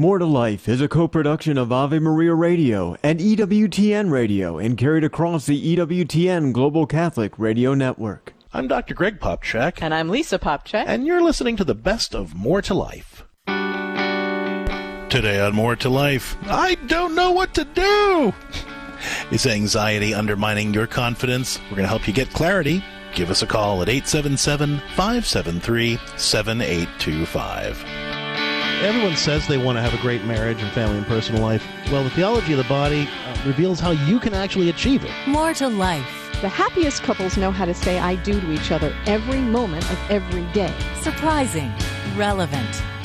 More to Life is a co-production of Ave Maria Radio and EWTN Radio and carried across the EWTN Global Catholic Radio Network. I'm Dr. Greg Popcak. And I'm Lisa Popcak. And you're listening to the best of More to Life. Today on More to Life, I don't know what to do. Is anxiety undermining your confidence? We're going to help you get clarity. Give us a call at 877 573 7825. Everyone says they want to have a great marriage and family and personal life. Well, the theology of the body uh, reveals how you can actually achieve it. More to life. The happiest couples know how to say I do to each other every moment of every day. Surprising, relevant,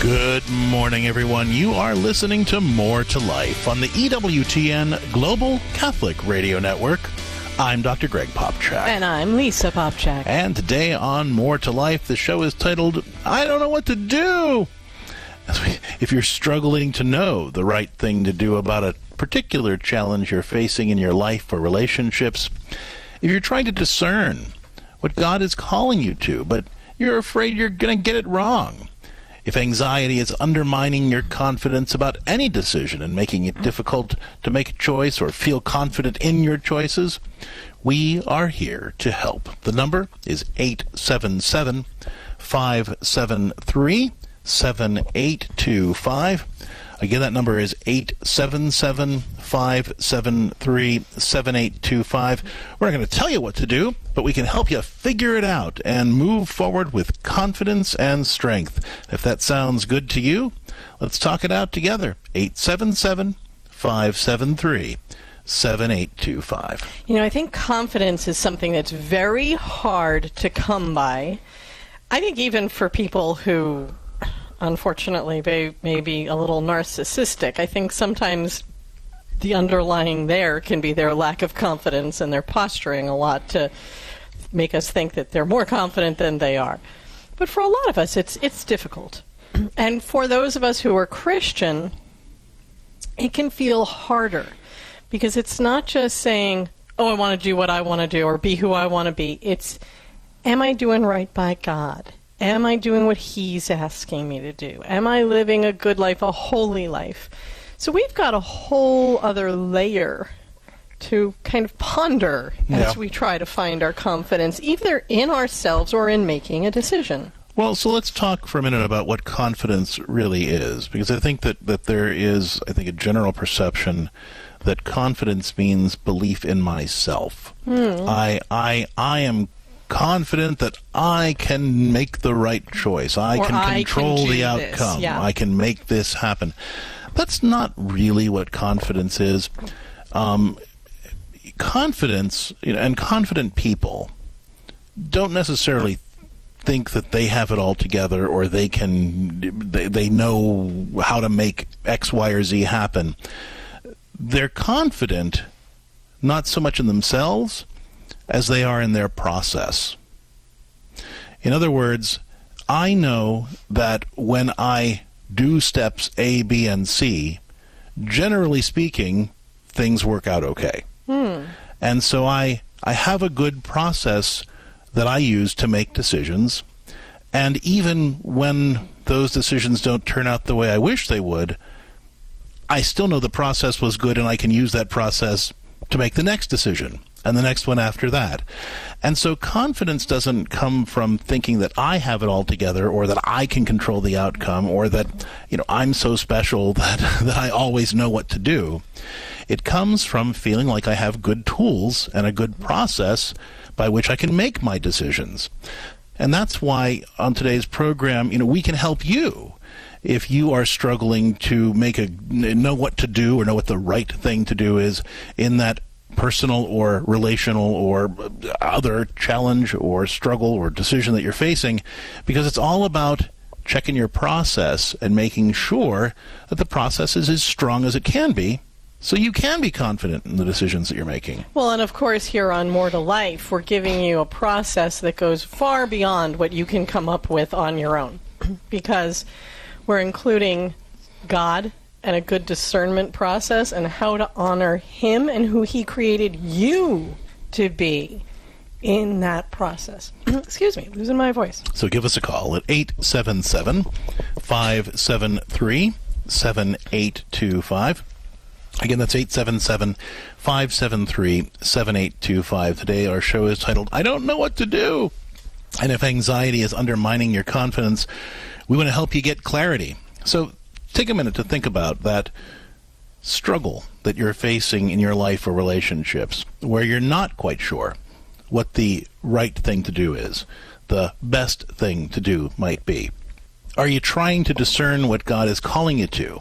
Good morning, everyone. You are listening to More to Life on the EWTN Global Catholic Radio Network. I'm Dr. Greg Popcak. And I'm Lisa Popcak. And today on More to Life, the show is titled, I Don't Know What to Do. If you're struggling to know the right thing to do about a particular challenge you're facing in your life or relationships, if you're trying to discern what God is calling you to, but you're afraid you're going to get it wrong, if anxiety is undermining your confidence about any decision and making it difficult to make a choice or feel confident in your choices, we are here to help. The number is 877 573 7825. Again, that number is 877 573 7825. We're not going to tell you what to do, but we can help you figure it out and move forward with confidence and strength. If that sounds good to you, let's talk it out together. 877 573 7825. You know, I think confidence is something that's very hard to come by. I think even for people who unfortunately may, may be a little narcissistic. I think sometimes the underlying there can be their lack of confidence and their posturing a lot to make us think that they're more confident than they are. But for a lot of us, it's it's difficult. And for those of us who are Christian, it can feel harder because it's not just saying, "Oh, I want to do what I want to do or be who I want to be." It's, "Am I doing right by God? Am I doing what He's asking me to do? Am I living a good life, a holy life?" So we've got a whole other layer to kind of ponder Yeah. as we try to find our confidence, either in ourselves or in making a decision. Well, so let's talk for a minute about what confidence really is, because I think that, that there is, I think, a general perception that confidence means belief in myself. Hmm. I, I, I am confident that I can make the right choice. I Or can I can control do the outcome. yeah. I can make this happen. That's not really what confidence is. Um, confidence, you know, and confident people don't necessarily think that they have it all together or they can they, they know how to make x y or z happen they're confident not so much in themselves as they are in their process. In other words i know that when i do steps a b and c generally speaking things work out okay. Hmm. And so I I have a good process that I use to make decisions. And even when those decisions don't turn out the way I wish they would, I still know the process was good and I can use that process to make the next decision and the next one after that. And so confidence doesn't come from thinking that I have it all together or that I can control the outcome or that, you know, I'm so special that, that I always know what to do. It comes from feeling like I have good tools and a good process by which I can make my decisions. And that's why on today's program, you know, we can help you if you are struggling to make a know what to do or know what the right thing to do is in that personal or relational or other challenge or struggle or decision that you're facing because it's all about checking your process and making sure that the process is as strong as it can be so you can be confident in the decisions that you're making. Well, and of course, here on More to Life, we're giving you a process that goes far beyond what you can come up with on your own because we're including God and a good discernment process and how to honor Him and who He created you to be in that process. Excuse me, losing my voice. So give us a call at 877 573 7825. Again, that's 877 573 7825. Today, our show is titled, I Don't Know What to Do. And if anxiety is undermining your confidence, we want to help you get clarity. So take a minute to think about that struggle that you're facing in your life or relationships where you're not quite sure what the right thing to do is, the best thing to do might be. Are you trying to discern what God is calling you to,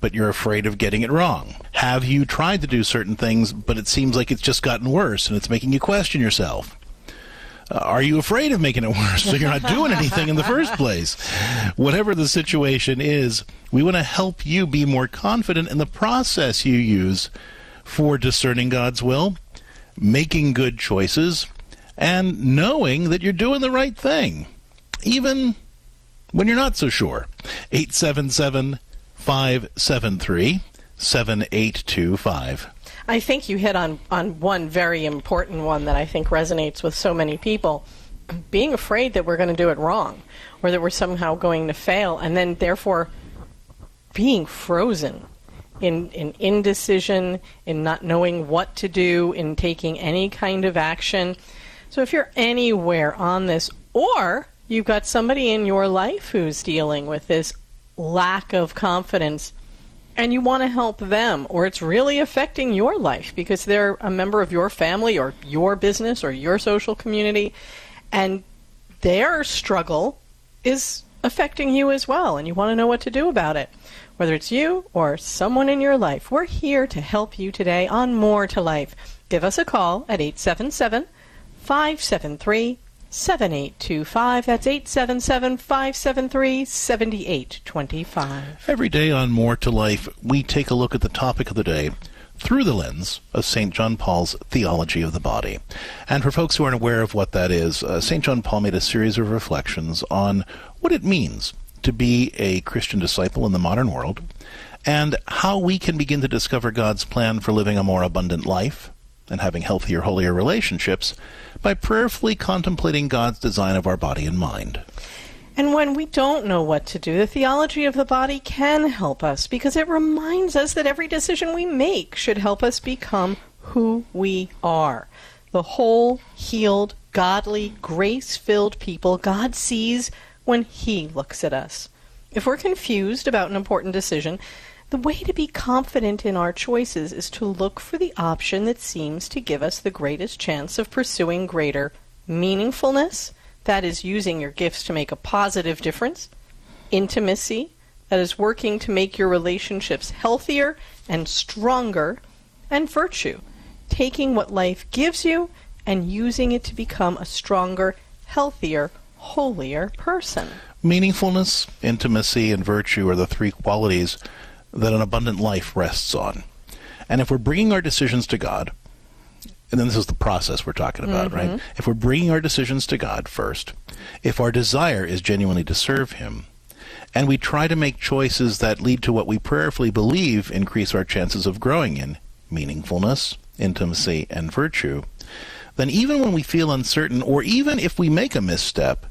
but you're afraid of getting it wrong? Have you tried to do certain things, but it seems like it's just gotten worse and it's making you question yourself? Uh, are you afraid of making it worse so you're not doing anything in the first place? Whatever the situation is, we want to help you be more confident in the process you use for discerning God's will making good choices, and knowing that you're doing the right thing, even when you're not so sure. 877 573 7825. I think you hit on, on one very important one that I think resonates with so many people. Being afraid that we're going to do it wrong or that we're somehow going to fail, and then therefore being frozen in, in indecision, in not knowing what to do, in taking any kind of action. So if you're anywhere on this, or you've got somebody in your life who's dealing with this lack of confidence, and you want to help them, or it's really affecting your life because they're a member of your family or your business or your social community, and their struggle is affecting you as well, and you want to know what to do about it. Whether it's you or someone in your life, we're here to help you today on More to Life. Give us a call at 877 573 7825. That's 877 573 7825. Every day on More to Life, we take a look at the topic of the day through the lens of St. John Paul's theology of the body. And for folks who aren't aware of what that is, uh, St. John Paul made a series of reflections on what it means to be a Christian disciple in the modern world, and how we can begin to discover God's plan for living a more abundant life and having healthier, holier relationships by prayerfully contemplating God's design of our body and mind. And when we don't know what to do, the theology of the body can help us because it reminds us that every decision we make should help us become who we are. The whole, healed, godly, grace filled people God sees when He looks at us. If we're confused about an important decision, the way to be confident in our choices is to look for the option that seems to give us the greatest chance of pursuing greater meaningfulness, that is, using your gifts to make a positive difference, intimacy, that is, working to make your relationships healthier and stronger, and virtue, taking what life gives you and using it to become a stronger, healthier, holier person. Meaningfulness, intimacy, and virtue are the three qualities that an abundant life rests on. And if we're bringing our decisions to God, and then this is the process we're talking about, mm-hmm. right? If we're bringing our decisions to God first, if our desire is genuinely to serve Him, and we try to make choices that lead to what we prayerfully believe increase our chances of growing in meaningfulness, intimacy, and virtue, then even when we feel uncertain, or even if we make a misstep,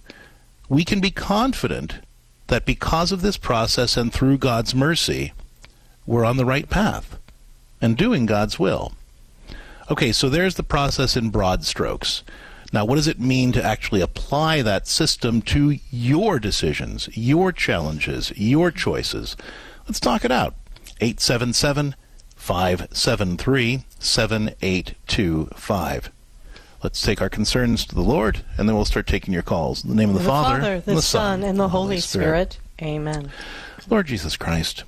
we can be confident that because of this process and through God's mercy, we're on the right path and doing God's will. Okay, so there's the process in broad strokes. Now, what does it mean to actually apply that system to your decisions, your challenges, your choices? Let's talk it out. 877 573 7825. Let's take our concerns to the Lord, and then we'll start taking your calls. In the name of the, the Father, Father, the, Son, and the Holy Spirit. Spirit. Amen. Lord Jesus Christ,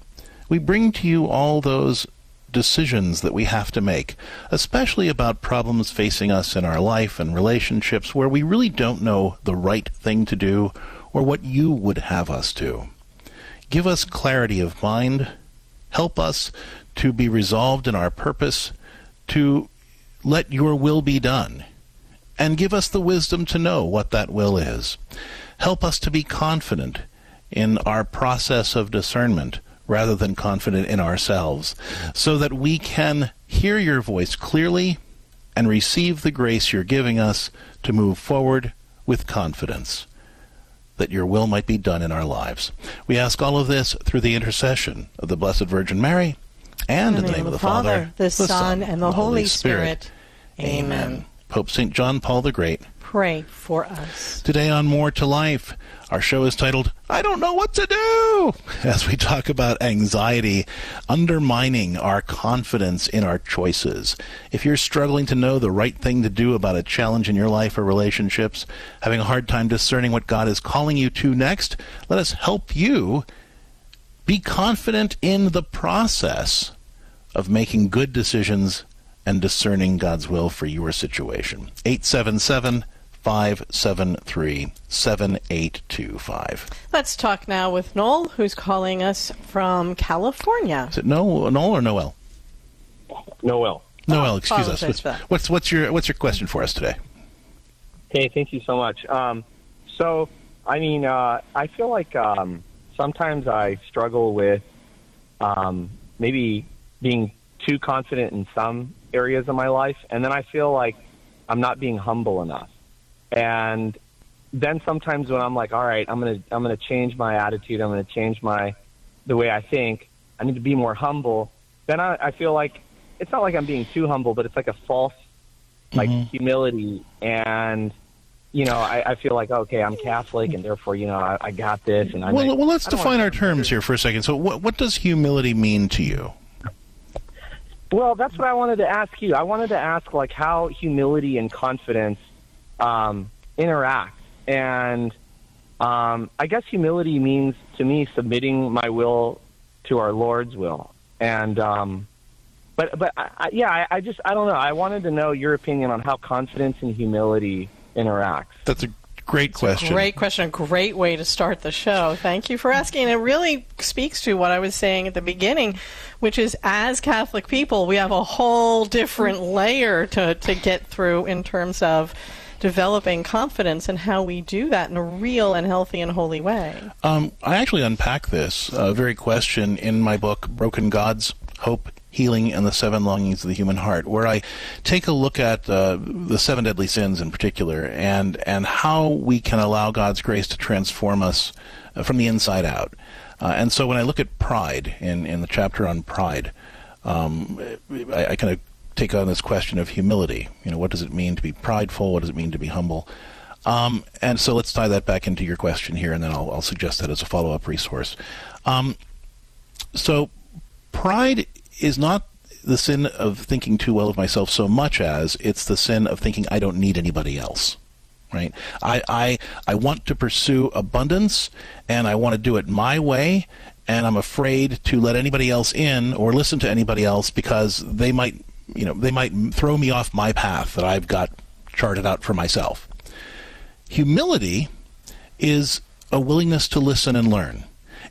we bring to you all those decisions that we have to make, especially about problems facing us in our life and relationships where we really don't know the right thing to do or what you would have us do. Give us clarity of mind. Help us to be resolved in our purpose, to let your will be done, and give us the wisdom to know what that will is. Help us to be confident in our process of discernment rather than confident in ourselves, so that we can hear your voice clearly and receive the grace you're giving us to move forward with confidence, that your will might be done in our lives. We ask all of this through the intercession of the Blessed Virgin Mary and in the, name, of the Father, the Son, and the Holy Spirit. Amen. Pope St. John Paul the Great. Pray for us. Today on More to Life, our show is titled, I Don't Know What to Do, as we talk about anxiety undermining our confidence in our choices. If you're struggling to know the right thing to do about a challenge in your life or relationships, having a hard time discerning what God is calling you to next, let us help you be confident in the process of making good decisions and discerning God's will for your situation. 877 573 7825. Let's talk now with Noel, who's calling us from California. Is it Noel, Noel or Noel? Noel. Noel, excuse us. What's, what's, what's, your, what's your question for us today? Hey, thank you so much. Um, so, I mean, uh, I feel like um, sometimes I struggle with um, maybe being too confident in some areas of my life, and then I feel like I'm not being humble enough. And then sometimes when I'm like, all right, I'm gonna I'm gonna change my attitude, I'm gonna change my the way I think. I need to be more humble. Then I, I feel like it's not like I'm being too humble, but it's like a false like mm-hmm. humility and you know I, I feel like okay i'm catholic and therefore you know i, I got this and i Well, well let's define our terms here for a second. So, what, what does humility mean to you? well that's what i wanted to ask you i wanted to ask like how humility and confidence um, interact and um, i guess humility means to me submitting my will to our lord's will and um, but but I, I, yeah I, I just i don't know i wanted to know your opinion on how confidence and humility interacts That's a great question. Great question. A great way to start the show. Thank you for asking. It really speaks to what I was saying at the beginning, which is as Catholic people, we have a whole different layer to, to get through in terms of developing confidence and how we do that in a real and healthy and holy way. Um, I actually unpack this uh, very question in my book, Broken Gods, Hope, Healing, and the Seven Longings of the Human Heart, where I take a look at uh, the seven deadly sins in particular and, and how we can allow God's grace to transform us uh, from the inside out. Uh, and so when I look at pride in, in the chapter on pride, um, I, I kind of take on this question of humility. You know, what does it mean to be prideful? What does it mean to be humble? Um, and so let's tie that back into your question here, and then I'll, I'll suggest that as a follow up resource. Um, so, pride is not the sin of thinking too well of myself so much as it's the sin of thinking I don't need anybody else. Right? I, I, I want to pursue abundance, and I want to do it my way, and I'm afraid to let anybody else in or listen to anybody else because they might, you know, they might throw me off my path that I've got charted out for myself. Humility is a willingness to listen and learn.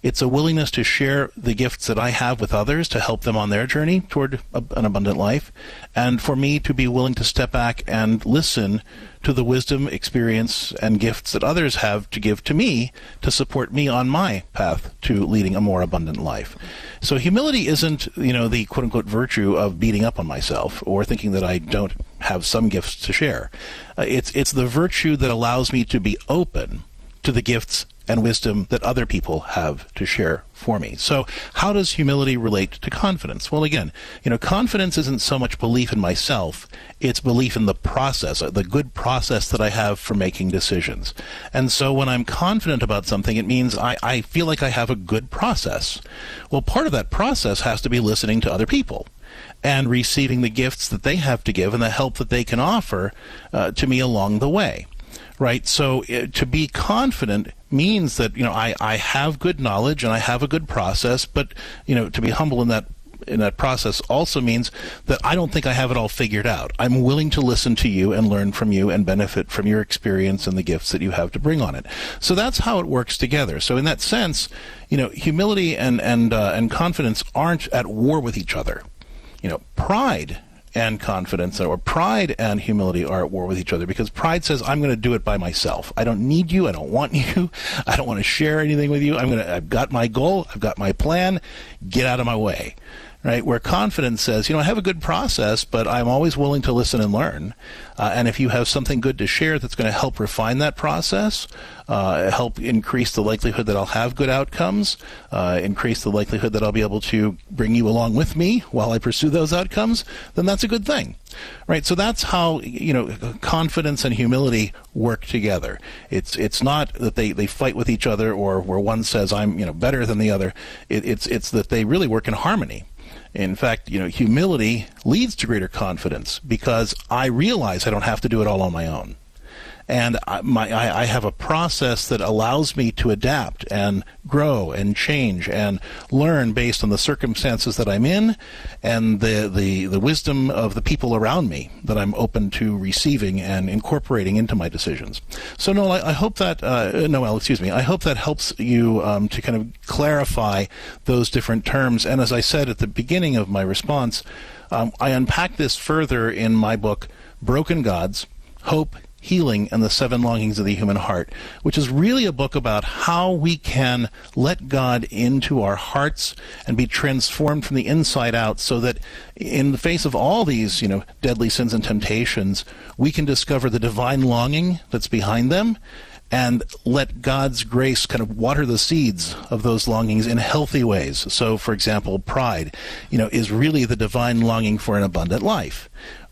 It's a willingness to share the gifts that I have with others to help them on their journey toward a, an abundant life, and for me to be willing to step back and listen to the wisdom, experience, and gifts that others have to give to me to support me on my path to leading a more abundant life. So humility isn't, you know, the quote unquote virtue of beating up on myself or thinking that I don't have some gifts to share. Uh, it's it's the virtue that allows me to be open to the gifts and wisdom that other people have to share for me. So, how does humility relate to confidence? Well, again, you know, confidence isn't so much belief in myself, it's belief in the process, uh, the good process that I have for making decisions. And so, when I'm confident about something, it means I, I feel like I have a good process. Well, part of that process has to be listening to other people and receiving the gifts that they have to give and the help that they can offer uh, to me along the way right? So uh, to be confident means that you know I, I have good knowledge and I have a good process, but you know to be humble in that in that process also means that I don't think I have it all figured out. I'm willing to listen to you and learn from you and benefit from your experience and the gifts that you have to bring on it. So that's how it works together. So in that sense, you know, humility and and uh, and confidence aren't at war with each other. You know, pride and confidence or pride and humility are at war with each other. Because pride says i'm going to do it by myself. I don't need you. I don't want you. I don't want to share anything with you. I'm going to i've got my goal. I've got my plan. Get out of my way right? Where confidence says, you know, I have a good process, but I'm always willing to listen and learn. Uh, and if you have something good to share that's going to help refine that process, uh, help increase the likelihood that I'll have good outcomes, uh, increase the likelihood that I'll be able to bring you along with me while I pursue those outcomes, then that's a good thing, right? So that's how you know confidence and humility work together. It's it's not that they, they fight with each other or where one says I'm you know better than the other. It, it's it's that they really work in harmony. In fact, you know, humility leads to greater confidence because I realize I don't have to do it all on my own and I, my, I, I, have a process that allows me to adapt and grow and change and learn based on the circumstances that I'm in and the, the, the wisdom of the people around me that I'm open to receiving and incorporating into my decisions. So, Noel, I, I hope that, uh, Noel, excuse me, I hope that helps you um, to kind of clarify those different terms. And as I said at the beginning of my response, um, I unpack this further in my book, Broken Gods Hope, Healing and the Seven Longings of the Human Heart, which is really a book about how we can let God into our hearts and be transformed from the inside out so that in the face of all these, you know, deadly sins and temptations, we can discover the divine longing that's behind them and let God's grace kind of water the seeds of those longings in healthy ways. So, for example, pride, you know, is really the divine longing for an abundant life.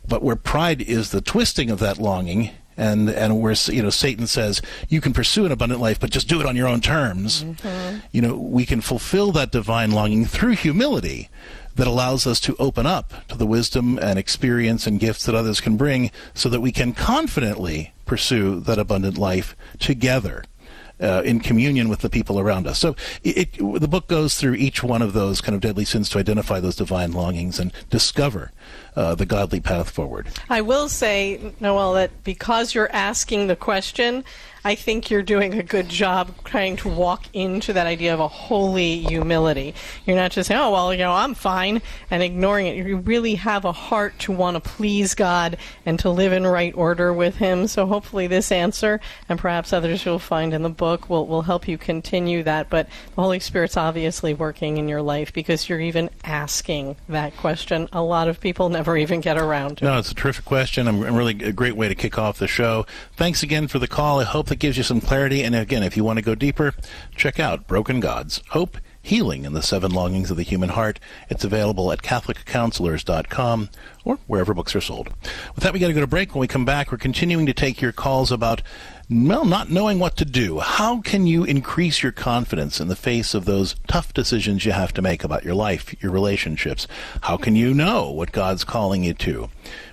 But where pride is the twisting of that longing, and and where you know Satan says you can pursue an abundant life, but just do it on your own terms. Mm-hmm. You know, we can fulfill that divine longing through humility that allows us to open up to the wisdom and experience and gifts that others can bring, so that we can confidently pursue that abundant life together uh, in communion with the people around us. So it, it, the book goes through each one of those kind of deadly sins to identify those divine longings and discover uh, the godly path forward. I will say, Noel, that because you're asking the question, I think you're doing a good job trying to walk into that idea of a holy humility. You're not just saying, oh, well, you know, I'm fine, and ignoring it. You really have a heart to want to please God and to live in right order with Him. So hopefully, this answer, and perhaps others you'll find in the book, will, will help you continue that. But the Holy Spirit's obviously working in your life because you're even asking that question. A lot of people never even get around to No, it's a terrific question. I'm really a great way to kick off the show. Thanks again for the call. I hope that gives you some clarity. And again, if you want to go deeper, check out Broken Gods Hope, Healing, and the Seven Longings of the Human Heart. It's available at CatholicCounselors.com or wherever books are sold. With that, we got to go to break. When we come back, we're continuing to take your calls about well, not knowing what to do. How can you increase your confidence in the face of those tough decisions you have to make about your life, your relationships? How can you know what God's calling you to?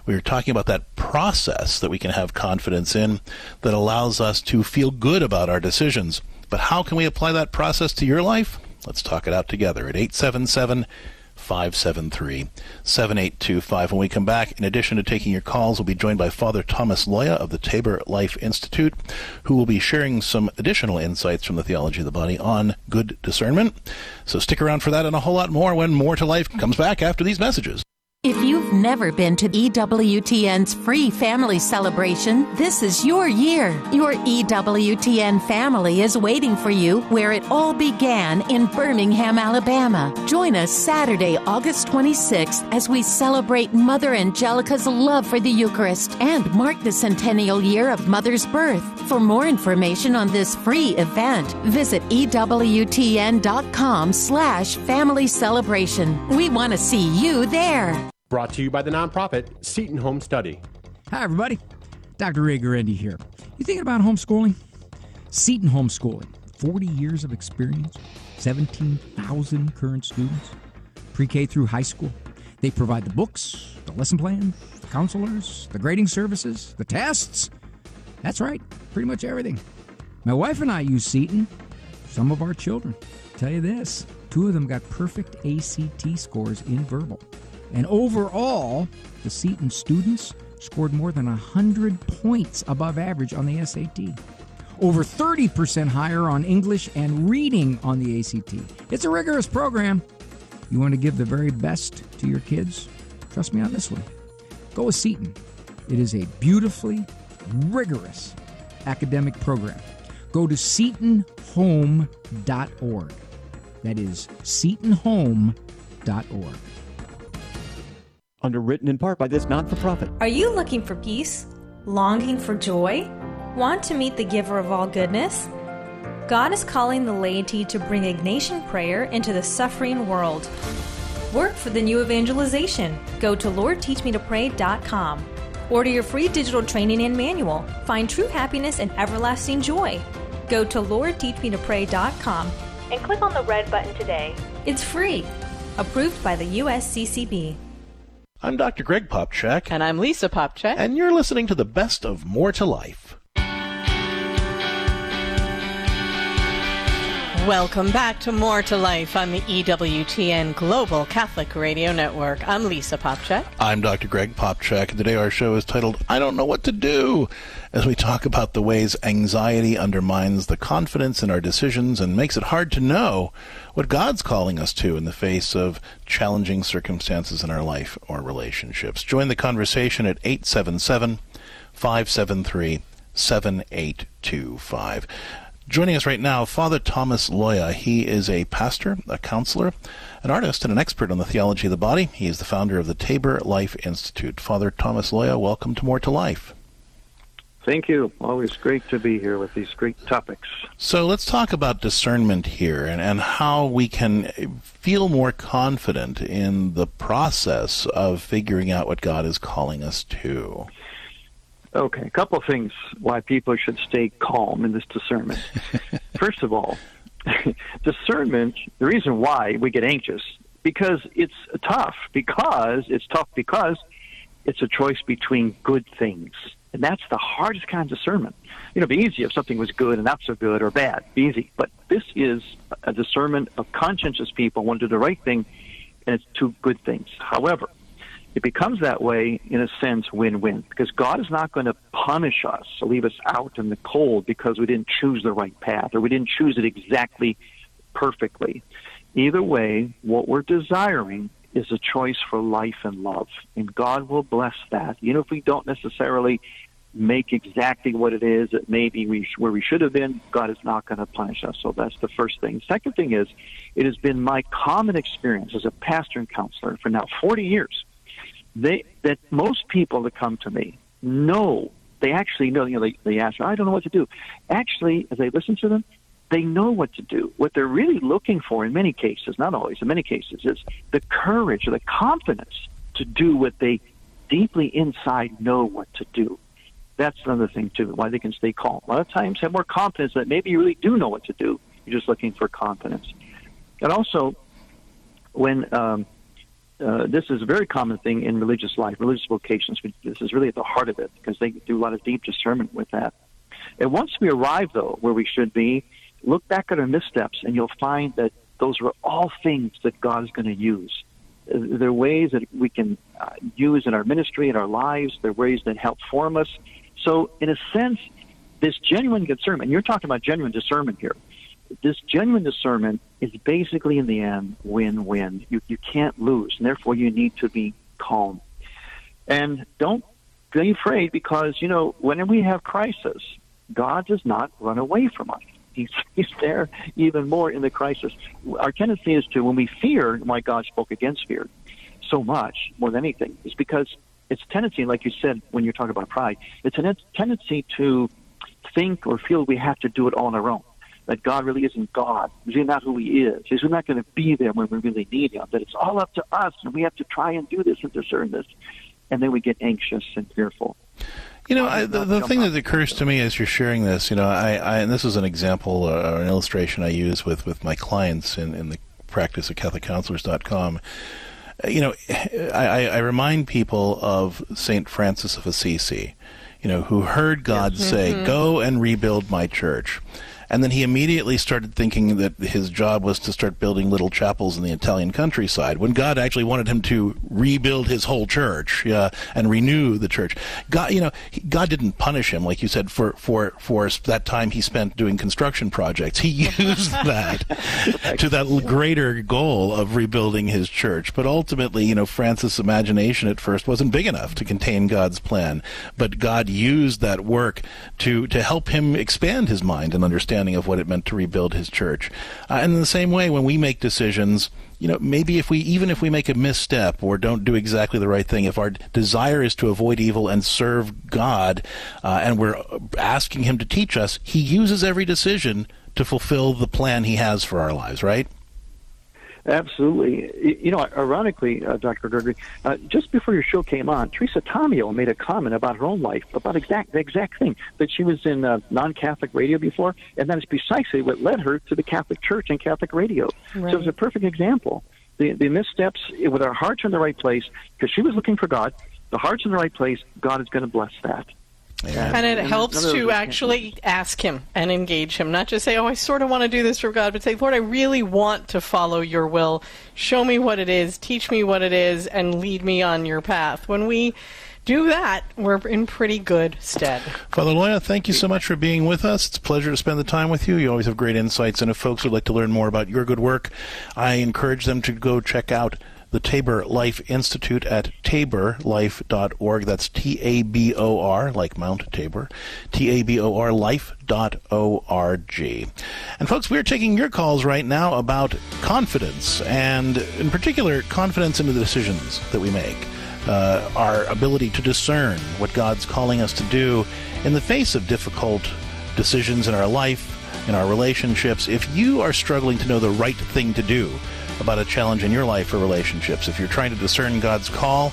We were talking about that process that we can have confidence in that allows us to feel good about our decisions. But how can we apply that process to your life? Let's talk it out together at 877 573 7825. When we come back, in addition to taking your calls, we'll be joined by Father Thomas Loya of the Tabor Life Institute, who will be sharing some additional insights from the theology of the body on good discernment. So stick around for that and a whole lot more when More to Life comes back after these messages. If you've never been to EWTN's free family celebration, this is your year. Your EWTN family is waiting for you where it all began in Birmingham, Alabama. Join us Saturday, August 26th as we celebrate Mother Angelica's love for the Eucharist and mark the centennial year of Mother's birth. For more information on this free event, visit EWTN.com slash family celebration. We want to see you there. Brought to you by the nonprofit Seton Home Study. Hi, everybody. Dr. Ray Guarendi here. You thinking about homeschooling? Seton Homeschooling, 40 years of experience, 17,000 current students, pre K through high school. They provide the books, the lesson plan, the counselors, the grading services, the tests. That's right, pretty much everything. My wife and I use Seton. Some of our children. Tell you this Two of them got perfect ACT scores in verbal. And overall, the Seton students scored more than 100 points above average on the SAT. Over 30% higher on English and reading on the ACT. It's a rigorous program. You want to give the very best to your kids? Trust me on this one. Go with Seton. It is a beautifully rigorous academic program. Go to setonhome.org. That is setonhome.org. Underwritten in part by this not for profit. Are you looking for peace? Longing for joy? Want to meet the giver of all goodness? God is calling the laity to bring Ignatian prayer into the suffering world. Work for the new evangelization. Go to LordTeachMeToPray.com. Order your free digital training and manual. Find true happiness and everlasting joy. Go to LordTeachMeToPray.com and click on the red button today. It's free. Approved by the USCCB. I'm Dr. Greg Popcak. And I'm Lisa Popcak. And you're listening to the best of More to Life. Welcome back to More to Life on the EWTN Global Catholic Radio Network. I'm Lisa Popcak. I'm Dr. Greg Popcak, and today our show is titled I Don't Know What to Do, as we talk about the ways anxiety undermines the confidence in our decisions and makes it hard to know what God's calling us to in the face of challenging circumstances in our life or relationships. Join the conversation at 877 573 7825. Joining us right now, Father Thomas Loya. He is a pastor, a counselor, an artist, and an expert on the theology of the body. He is the founder of the Tabor Life Institute. Father Thomas Loya, welcome to More to Life. Thank you. Always great to be here with these great topics. So let's talk about discernment here and, and how we can feel more confident in the process of figuring out what God is calling us to. Okay, a couple of things why people should stay calm in this discernment. First of all, discernment, the reason why we get anxious, because it's tough, because it's tough because it's a choice between good things. And that's the hardest kind of discernment. You know, it'd be easy if something was good and not so good or bad. Be easy. But this is a discernment of conscientious people want to do the right thing, and it's two good things. However, it becomes that way in a sense win-win because God is not going to punish us leave us out in the cold because we didn't choose the right path or we didn't choose it exactly perfectly. Either way, what we're desiring is a choice for life and love, and God will bless that. Even if we don't necessarily make exactly what it is that maybe we where we should have been, God is not going to punish us. So that's the first thing. Second thing is, it has been my common experience as a pastor and counselor for now 40 years they that most people that come to me know they actually know. You know, they they ask, I don't know what to do. Actually, as I listen to them, they know what to do. What they're really looking for, in many cases, not always, in many cases, is the courage or the confidence to do what they deeply inside know what to do. That's another thing too. Why they can stay calm. A lot of times, have more confidence that maybe you really do know what to do. You're just looking for confidence. And also, when um, uh, this is a very common thing in religious life, religious vocations. This is really at the heart of it because they do a lot of deep discernment with that. And once we arrive, though, where we should be, look back at our missteps and you'll find that those were all things that God is going to use. Uh, they're ways that we can uh, use in our ministry, in our lives. They're ways that help form us. So, in a sense, this genuine discernment, you're talking about genuine discernment here this genuine discernment is basically in the end win-win. You you can't lose, and therefore you need to be calm. And don't be afraid because you know when we have crisis, God does not run away from us. He's he's there even more in the crisis. Our tendency is to when we fear, why God spoke against fear so much more than anything, is because it's a tendency, like you said when you're talking about pride, it's a tendency to think or feel we have to do it all on our own that God really isn't God. He's not who He is. He's not going to be there when we really need Him. That it's all up to us, and we have to try and do this and discern this, and then we get anxious and fearful. You know, I, the, the thing that occurs to me as you're sharing this, you know, I, I and this is an example or an illustration I use with, with my clients in, in the practice of CatholicCounselors.com. You know, I, I remind people of Saint Francis of Assisi, you know, who heard God say, mm-hmm. "Go and rebuild my church." And then he immediately started thinking that his job was to start building little chapels in the Italian countryside when God actually wanted him to rebuild his whole church uh, and renew the church. God, you know, God didn't punish him, like you said, for, for, for that time he spent doing construction projects. He used that to that greater goal of rebuilding his church. But ultimately, you know, Francis' imagination at first wasn't big enough to contain God's plan. But God used that work to, to help him expand his mind and understand understanding of what it meant to rebuild his church. Uh, and in the same way, when we make decisions, you know, maybe if we, even if we make a misstep or don't do exactly the right thing, if our desire is to avoid evil and serve God, uh, and we're asking Him to teach us, He uses every decision to fulfill the plan He has for our lives, right? Absolutely. You know, ironically, uh, Dr. Gregory, uh, just before your show came on, Teresa Tomeo made a comment about her own life, about exact the exact thing that she was in uh, non-Catholic radio before, and that is precisely what led her to the Catholic Church and Catholic radio. Right. So it's a perfect example. The, the missteps with our hearts in the right place, because she was looking for God. The heart's in the right place. God is going to bless that. Yeah. And it helps to actually ask Him and engage Him, not just say, "Oh, I sort of want to do this for God," but say, "Lord, I really want to follow Your will. Show me what it is, teach me what it is, and lead me on Your path." When we do that, we're in pretty good stead. Father Loya, thank you so much for being with us. It's a pleasure to spend the time with you. You always have great insights, and if folks would like to learn more about your good work, I encourage them to go check out the Tabor Life Institute at taborlife.org. That's T A B O R, like Mount Tabor, T A B O R life.org. And folks, we're taking your calls right now about confidence, and in particular, confidence in the decisions that we make. Uh, our ability to discern what God's calling us to do in the face of difficult decisions in our life, in our relationships. If you are struggling to know the right thing to do, about a challenge in your life or relationships. If you're trying to discern God's call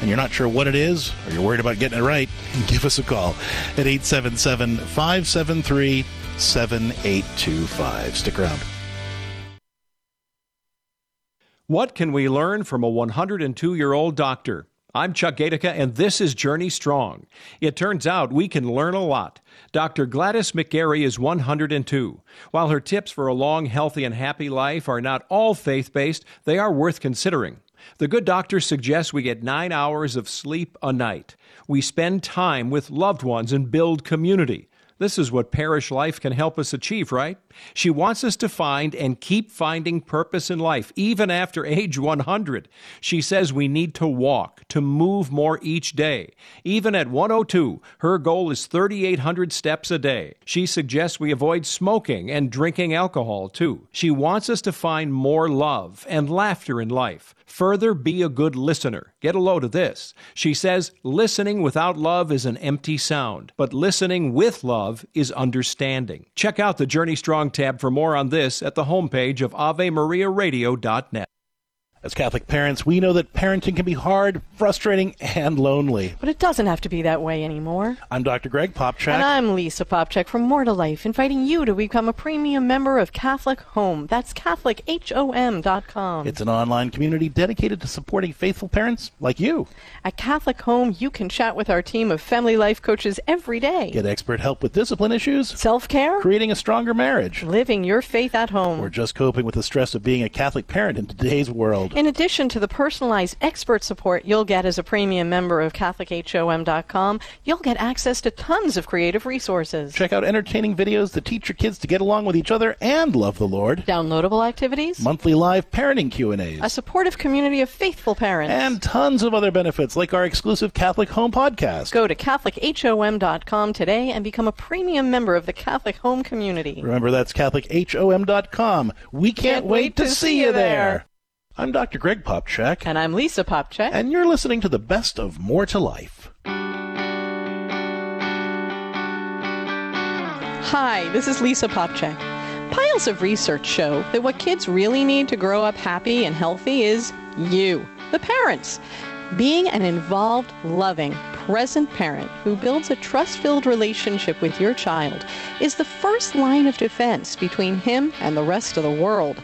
and you're not sure what it is, or you're worried about getting it right, give us a call at 877 573 7825. Stick around. What can we learn from a 102 year old doctor? I'm Chuck Gatica, and this is Journey Strong. It turns out we can learn a lot. Dr. Gladys McGarey is 102. While her tips for a long, healthy, and happy life are not all faith based, they are worth considering. The good doctor suggests we get nine hours of sleep a night. We spend time with loved ones and build community. This is what parish life can help us achieve, right? She wants us to find and keep finding purpose in life, even after age 100. She says we need to walk, to move more each day. Even at 102, her goal is 3,800 steps a day. She suggests we avoid smoking and drinking alcohol, too. She wants us to find more love and laughter in life. Further, be a good listener. Get a load of this. She says, listening without love is an empty sound, but listening with love is understanding. Check out the Journey Strong tab for more on this at the homepage of AveMariaRadio.net. As Catholic parents, we know that parenting can be hard, frustrating, and lonely. But it doesn't have to be that way anymore. I'm Dr. Greg Popcak. And I'm Lisa Popcak from More to Life, inviting you to become a premium member of Catholic Home. That's CatholicHOM.com. It's an online community dedicated to supporting faithful parents like you. At Catholic Home, you can chat with our team of family life coaches every day. Get expert help with discipline issues, self care, creating a stronger marriage, living your faith at home, or just coping with the stress of being a Catholic parent in today's world. In addition to the personalized expert support you'll get as a premium member of CatholicHOM.com, you'll get access to tons of creative resources. Check out entertaining videos that teach your kids to get along with each other and love the Lord. Downloadable activities, monthly live parenting Q&As, a supportive community of faithful parents, and tons of other benefits like our exclusive Catholic Home podcast. Go to CatholicHOM.com today and become a premium member of the Catholic Home community. Remember, that's CatholicHOM.com. We can't, can't wait, wait, to, see you there. I'm Dr. Greg Popcak. And I'm Lisa Popcak. And you're listening to the best of More to Life. Hi, this is Lisa Popcak. Piles of research show that what kids really need to grow up happy and healthy is you, the parents. Being an involved, loving, present parent who builds a trust filled relationship with your child is the first line of defense between him and the rest of the world.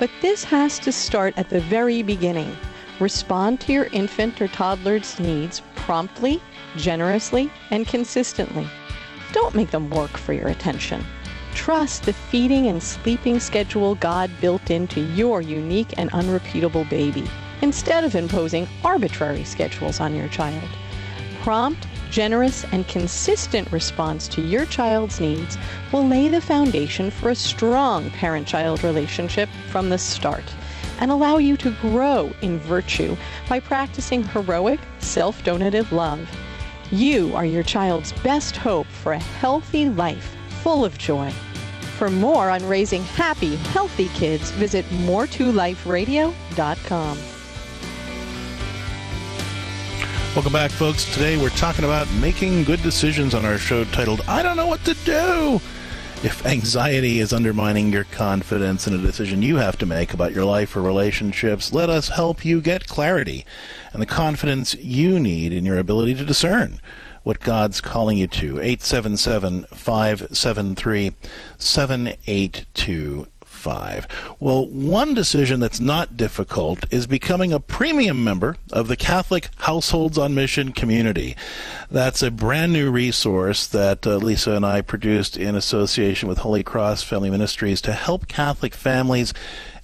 But this has to start at the very beginning. Respond to your infant or toddler's needs promptly, generously, and consistently. Don't make them work for your attention. Trust the feeding and sleeping schedule God built into your unique and unrepeatable baby instead of imposing arbitrary schedules on your child. Prompt, generous, and consistent response to your child's needs will lay the foundation for a strong parent child relationship from the start and allow you to grow in virtue by practicing heroic, self donative love. You are your child's best hope for a healthy life full of joy. For more on raising happy, healthy kids, visit more2liferadio.com. Welcome back, folks. Today we're talking about making good decisions on our show titled I Don't Know What to Do. If anxiety is undermining your confidence in a decision you have to make about your life or relationships, let us help you get clarity and the confidence you need in your ability to discern what God's calling you to. 877 573 7825 five. Well, one decision that's not difficult is becoming a premium member of the Catholic Households on Mission community. That's a brand new resource that uh, Lisa and I produced in association with Holy Cross Family Ministries to help Catholic families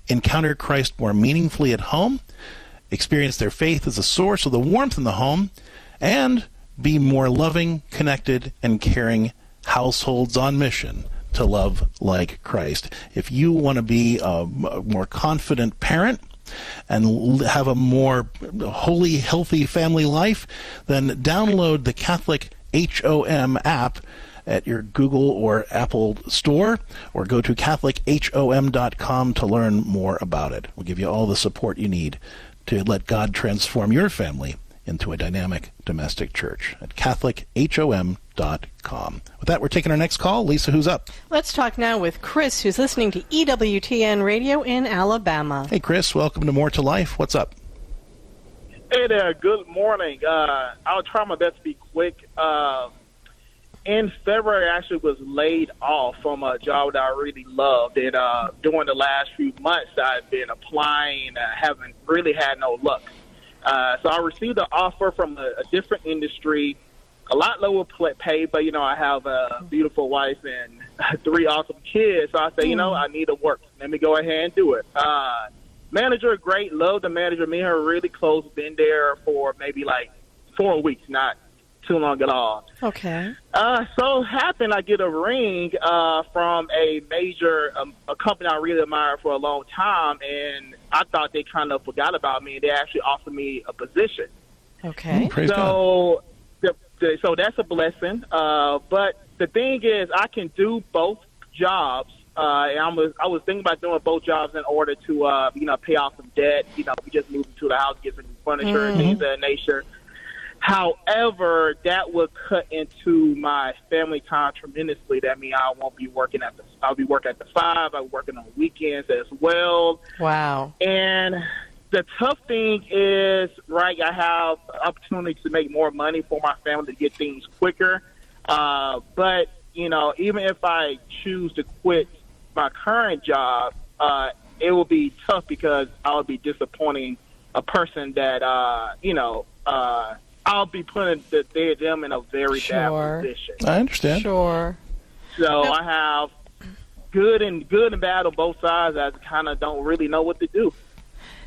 encounter Christ more meaningfully at home, experience their faith as a source of the warmth in the home, and be more loving, connected, and caring households on mission to love like Christ. If you want to be a more confident parent, and have a more holy, healthy family life, then download the Catholic HOM app at your Google or Apple store, or go to CatholicHOM.com to learn more about it. We'll give you all the support you need to let God transform your family into a dynamic domestic church at CatholicHOM.com. With that, we're taking our next call. Lisa, who's up? Let's talk now with Chris, who's listening to EWTN Radio in Alabama. Hey, Chris, welcome to More to Life. What's up? Hey there, good morning. Uh, I'll try my best to be quick. Uh, in February, I actually was laid off from a job that I really loved. And uh, during the last few months, I've been applying, uh, haven't really had no luck. Uh, so I received an offer from a, a different industry a lot lower pay, but you know, I have a beautiful wife and three awesome kids. So I say, you know, I need to work. Let me go ahead and do it. Uh, manager, great. Love the manager. Me and her really close. Been there for maybe like four weeks, not too long at all. Okay. Uh, so happened I get a ring uh, from a major um, a company I really admired for a long time, and I thought they kind of forgot about me. and They actually offered me a position. Okay. Praise so so that's a blessing. Uh, but the thing is, I can do both jobs. Uh, and I was I was thinking about doing both jobs in order to uh, you know pay off some debt. You know, we just moved into the house, get some furniture mm-hmm. and things of that nature. However, that would cut into my family time tremendously. That means I won't be working at the I'll be working at the five. I'll be working on weekends as well. Wow. And the tough thing is, right, I have opportunities to make more money for my family to get things quicker. Uh, but, you know, even if I choose to quit my current job, uh, it will be tough because I'll be disappointing a person that, uh, you know, uh, I'll be putting the, they, them in a very sure. bad position. I understand. Sure. So I have good and good and bad on both sides. I kind of don't really know what to do.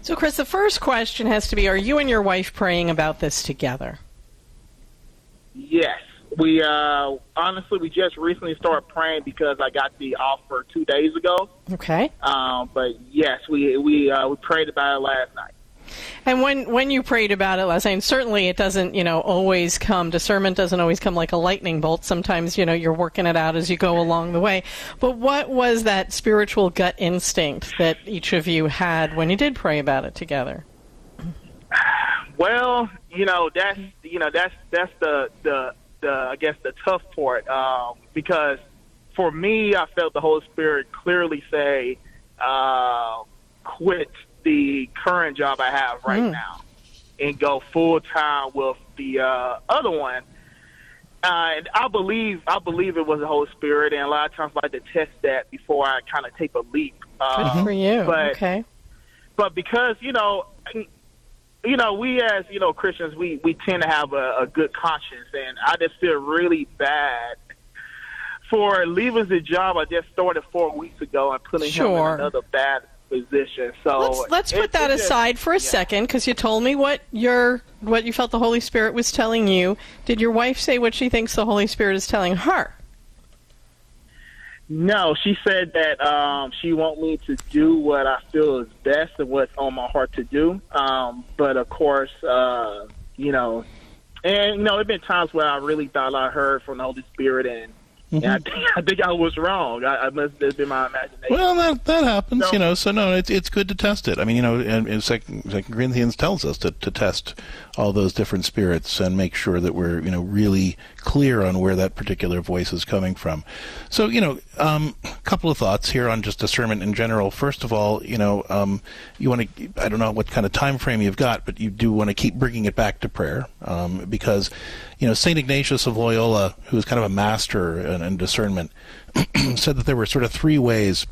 So, Chris, the first question has to be Are you and your wife praying about this together? Yes. We uh, honestly, we just recently started praying because I got the offer two days ago. Okay. Um, but yes, we we uh, we prayed about it last night. And when when you prayed about it last night, certainly it doesn't, you know, always come. Discernment doesn't always come like a lightning bolt. Sometimes, you know, you're working it out as you go along the way. But what was that spiritual gut instinct that each of you had when you did pray about it together? Well, you know, that's you know that's that's the the, the I guess the tough part um, because for me, I felt the Holy Spirit clearly say, uh, "Quit the current job I have right mm. now and go full time with the uh, other one. Uh, and I believe I believe it was the Holy Spirit, and a lot of times I like to test that before I kind of take a leap. Uh, Good for you. But, okay. But because you know, you know, we as you know Christians, we we tend to have a, a good conscience, and I just feel really bad for leaving the job I just started four weeks ago and putting him Sure. in another bad position. So Let's let's put that just- aside for a second because you told me what your what you felt the Holy Spirit was telling you. Did your wife say what she thinks the Holy Spirit is telling her? No, she said that um, she wants me to do what I feel is best and what's on my heart to do. Um, but of course, uh, you know, and you know, there've been times where I really thought I heard from the Holy Spirit, and, and I, think, I think I was wrong. I, I must have been my imagination. Well, that that happens, So- you know. So no, it's it's good to test it. I mean, you know, and, and Second, Second Corinthians tells us to, to test all those different spirits and make sure that we're you know really clear on where that particular voice is coming from. So you know, um, a couple of thoughts here on just discernment in general. First of all, you know, um, you want to I don't know what kind of time frame you've got, but you do want to keep bringing it back to prayer um, because you know Saint Ignatius of Loyola, who was kind of a master in discernment, said that there were sort of three ways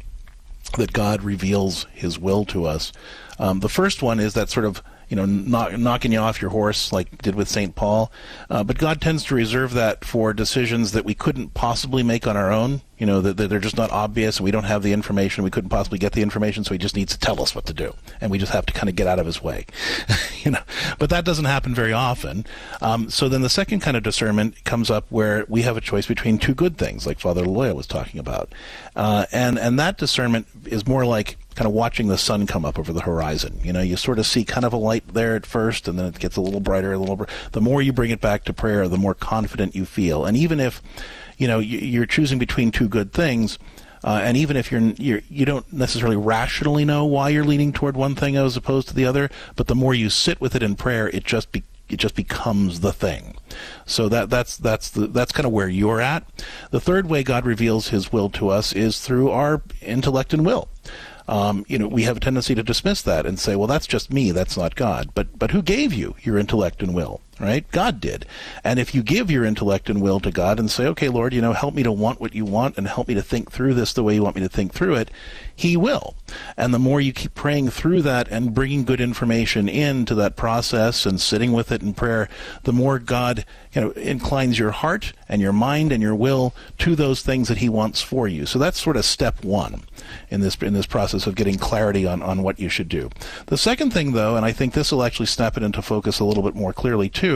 that God reveals His will to us. Um, the first one is that sort of you know knock, knocking you off your horse, like did with Saint Paul. Uh, but God tends to reserve that for decisions that we couldn't possibly make on our own. You know that, that they're just not obvious, and we don't have the information. We couldn't possibly get the information, so He just needs to tell us what to do, and we just have to kind of get out of His way. you know, but that doesn't happen very often. Um, so then the second kind of discernment comes up where we have a choice between two good things, like Father Loya was talking about, uh, and and that discernment is more like kind of watching the sun come up over the horizon. You know, you sort of see kind of a light there at first, and then it gets a little brighter, a little. Br- the more you bring it back to prayer, the more confident you feel. And even if, you know, you- you're choosing between two good things. Uh, and even if you're, you're you don't necessarily rationally know why you're leaning toward one thing as opposed to the other, but the more you sit with it in prayer, it just be, it just becomes the thing. So that that's that's the, that's kind of where you're at. The third way God reveals His will to us is through our intellect and will. Um, you know, we have a tendency to dismiss that and say, "Well, that's just me. That's not God." But but who gave you your intellect and will? Right? God did. And if you give your intellect and will to God and say, "Okay, Lord, you know, help me to want what you want and help me to think through this the way you want me to think through it," He will. And the more you keep praying through that and bringing good information into that process and sitting with it in prayer, the more God, you know, inclines your heart and your mind and your will to those things that He wants for you. So that's sort of step one in this in this process of getting clarity on, on what you should do. The second thing, though, and I think this will actually snap it into focus a little bit more clearly too,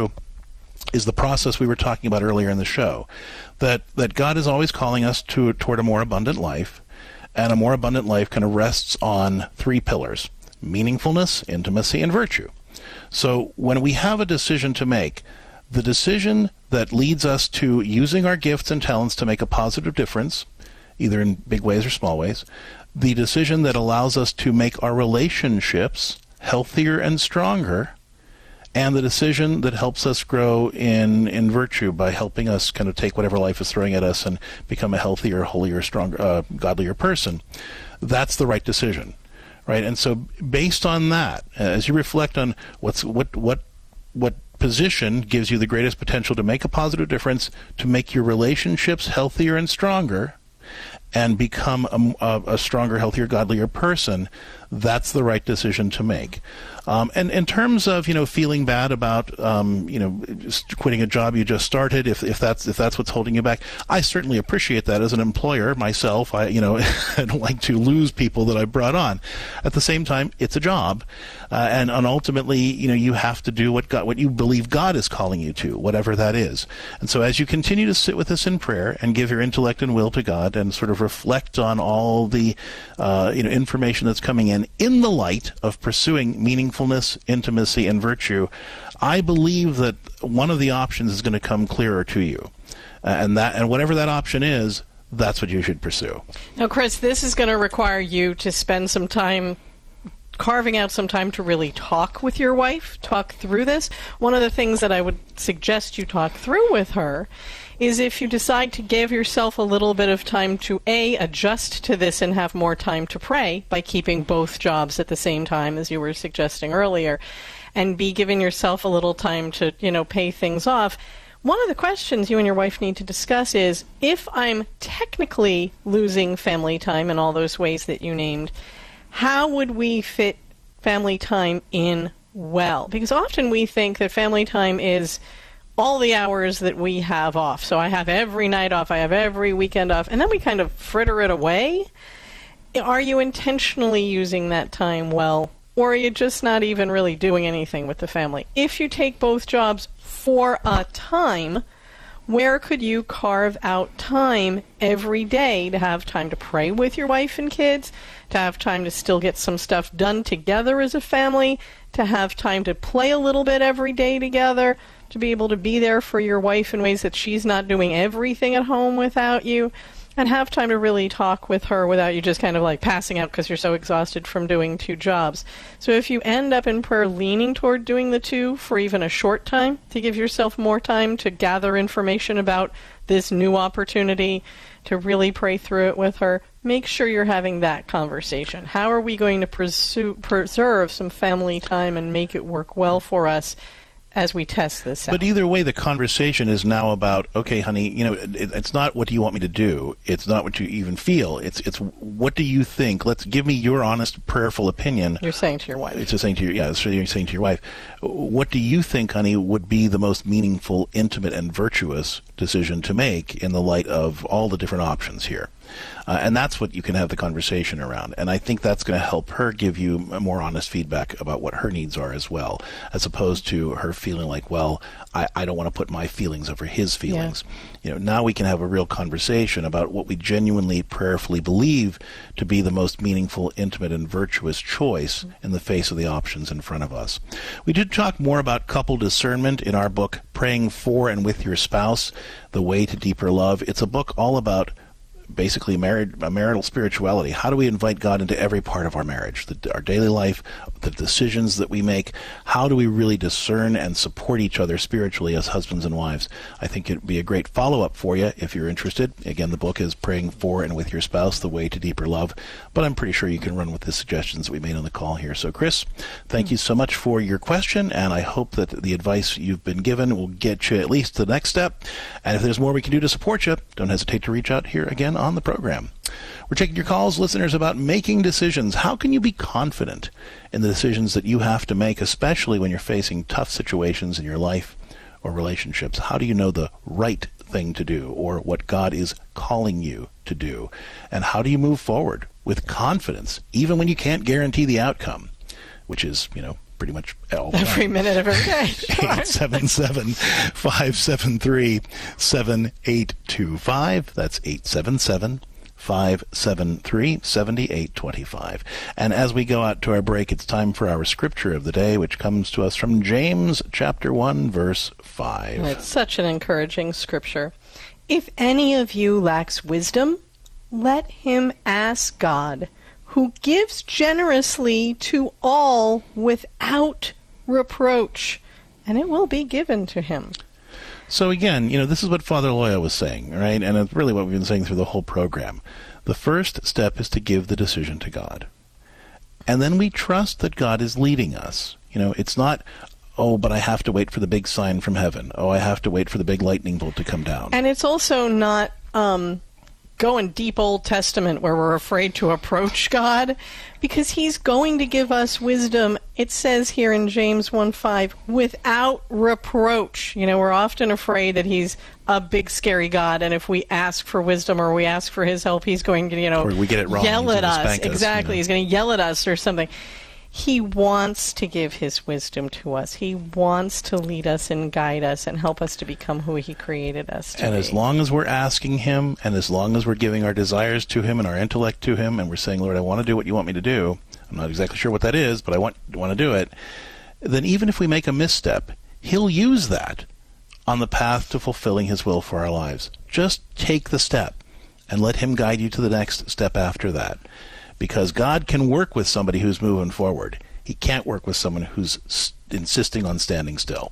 is the process we were talking about earlier in the show. That that God is always calling us to toward a more abundant life, and a more abundant life kind of rests on three pillars: meaningfulness, intimacy, and virtue. So when we have a decision to make, the decision that leads us to using our gifts and talents to make a positive difference, either in big ways or small ways, the decision that allows us to make our relationships healthier and stronger, and the decision that helps us grow in in virtue by helping us kind of take whatever life is throwing at us and become a healthier, holier, stronger, uh, godlier person. That's the right decision, right? And so, based on that, as you reflect on what's what what what position gives you the greatest potential to make a positive difference, to make your relationships healthier and stronger, and become a, a, a stronger, healthier, godlier person, that's the right decision to make. Um, and in terms of you know feeling bad about um, you know quitting a job you just started, if, if that's if that's what's holding you back, I certainly appreciate that as an employer myself. I you know I don't like to lose people that I brought on. At the same time, it's a job, uh, and and ultimately you know you have to do what God what you believe God is calling you to, whatever that is. And so as you continue to sit with us in prayer and give your intellect and will to God and sort of reflect on all the uh, you know information that's coming in in the light of pursuing meaningfulness, intimacy, and virtue, I believe that one of the options is going to come clearer to you, uh, and that and whatever that option is, that's what you should pursue. Now, Chris, this is going to require you to spend some time carving out some time to really talk with your wife, talk through this. One of the things that I would suggest you talk through with her is if you decide to give yourself a little bit of time to A, adjust to this and have more time to pray by keeping both jobs at the same time, as you were suggesting earlier, and B, giving yourself a little time to, you know, pay things off. One of the questions you and your wife need to discuss is if I'm technically losing family time in all those ways that you named, how would we fit family time in well? Because often we think that family time is all the hours that we have off. So I have every night off, I have every weekend off, and then we kind of fritter it away. Are you intentionally using that time well, or are you just not even really doing anything with the family? If you take both jobs for a time, where could you carve out time every day to have time to pray with your wife and kids, to have time to still get some stuff done together as a family, to have time to play a little bit every day together, to be able to be there for your wife in ways that she's not doing everything at home without you? and have time to really talk with her without you just kind of like passing out because you're so exhausted from doing two jobs. So if you end up in prayer leaning toward doing the two for even a short time to give yourself more time to gather information about this new opportunity, to really pray through it with her, make sure you're having that conversation. How are we going to pursue, preserve some family time and make it work well for us? As we test this out. But either way, the conversation is now about, okay, honey, you know, it, it's not what do you want me to do. It's not what you even feel. It's it's what do you think? Let's give me your honest, prayerful opinion. You're saying to your wife. It's just saying to your yeah. So you're saying to your wife, what do you think, honey, would be the most meaningful, intimate, and virtuous decision to make in the light of all the different options here? Uh, and that's what you can have the conversation around. And I think that's going to help her give you more honest feedback about what her needs are as well, as opposed to her feeling like, well, I, I don't want to put my feelings over his feelings. Yeah. You know, now we can have a real conversation about what we genuinely, prayerfully believe to be the most meaningful, intimate, and virtuous choice in the face of the options in front of us. We did talk more about couple discernment in our book, Praying for and with Your Spouse, The Way to Deeper Love. It's a book all about basically married, marital spirituality. How do we invite God into every part of our marriage, the, our daily life, the decisions that we make? How do we really discern and support each other spiritually as husbands and wives? I think it'd be a great follow up for you if you're interested. Again, the book is Praying for and with Your Spouse, The Way to Deeper Love. But I'm pretty sure you can run with the suggestions that we made on the call here. So, Chris, thank you so much for your question, and I hope that the advice you've been given will get you at least to the next step. And if there's more we can do to support you, don't hesitate to reach out here again on the program. We're taking your calls, listeners, about making decisions. How can you be confident in the decisions that you have to make, especially when you're facing tough situations in your life or relationships? How do you know the right thing to do or what God is calling you to do? And how do you move forward with confidence, even when you can't guarantee the outcome, which is, you know, pretty much all every minute of every day. 877 573 7825. That's 877 573 7825. And as we go out to our break, it's time for our scripture of the day, which comes to us from James chapter 1, verse 5. It's such an encouraging scripture. If any of you lacks wisdom, let him ask God who gives generously to all without reproach, and it will be given to him. So again, you know, this is what Father Loya was saying, right? And it's really what we've been saying through the whole program. The first step is to give the decision to God. And then we trust that God is leading us. You know, it's not, oh, but I have to wait for the big sign from heaven. Oh, I have to wait for the big lightning bolt to come down. And it's also not um, going deep Old Testament where we're afraid to approach God because He's going to give us wisdom. It says here in James 1 5, without reproach. You know, we're often afraid that He's a big, scary God, and if we ask for wisdom or we ask for His help, He's going to, you know, or we get it wrong, yell at us. us. Exactly. You know? He's going to yell at us or something. He wants to give His wisdom to us. He wants to lead us and guide us and help us to become who He created us to be. And be. as long as we're asking Him, and as long as we're giving our desires to Him and our intellect to Him, and we're saying, Lord, I want to do what you want me to do, I'm not exactly sure what that is, but I want, want to do it, then even if we make a misstep, He'll use that on the path to fulfilling His will for our lives. Just take the step and let Him guide you to the next step after that because God can work with somebody who's moving forward. He can't work with someone who's insisting on standing still.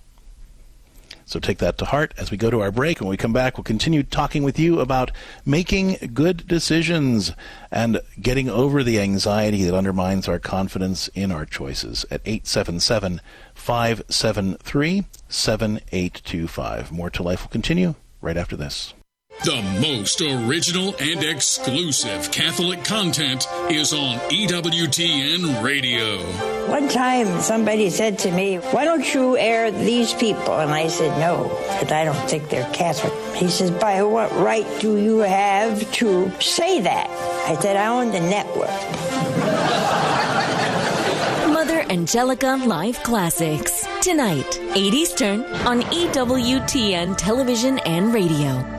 So take that to heart as we go to our break. When we come back, we'll continue talking with you about making good decisions and getting over the anxiety that undermines our confidence in our choices at 877 573 7825. More to Life will continue right after this. The most original and exclusive Catholic content is on EWTN Radio. One time somebody said to me, Why don't you air these people? And I said, No, because I don't think they're Catholic. He says, By what right do you have to say that? I said, I own the network. Mother Angelica Live Classics. Tonight, 8 Eastern on EWTN Television and Radio.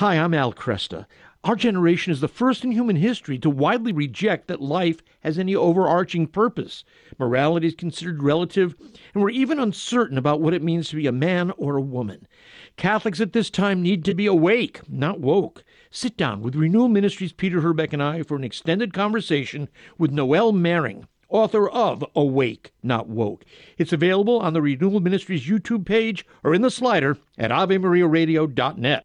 Hi, I'm Al Kresta. Our generation is the first in human history to widely reject that life has any overarching purpose. Morality is considered relative, and we're even uncertain about what it means to be a man or a woman. Catholics at this time need to be awake, not woke. Sit down with Renewal Ministries Peter Herbeck and I for an extended conversation with Noelle Mering, author of Awake, Not Woke. It's available on the Renewal Ministries YouTube page or in the slider at AveMariaRadio.net.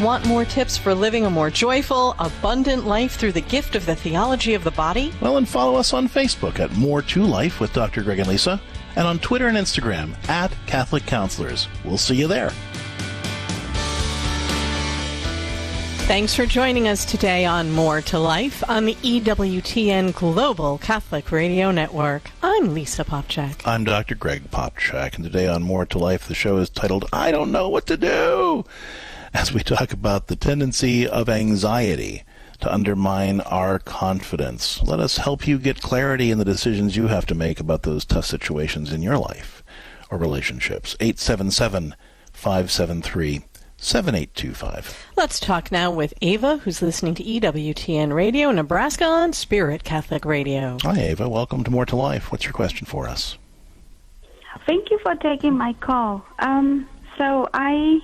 Want more tips for living a more joyful, abundant life through the gift of the theology of the body? Well, and follow us on Facebook at More to Life with Dr. Greg and Lisa, and on Twitter and Instagram at Catholic Counselors. We'll see you there. Thanks for joining us today on More to Life on the EWTN Global Catholic Radio Network. I'm Lisa Popcak. I'm Dr. Greg Popcak, and today on More to Life, the show is titled I Don't Know What to Do as we talk about the tendency of anxiety to undermine our confidence. Let us help you get clarity in the decisions you have to make about those tough situations in your life or relationships. 877 573 7825. Let's talk now with Ava, who's listening to EWTN Radio Nebraska on Spirit Catholic Radio. Hi, Ava. Welcome to More to Life. What's your question for us? Thank you for taking my call. Um, so I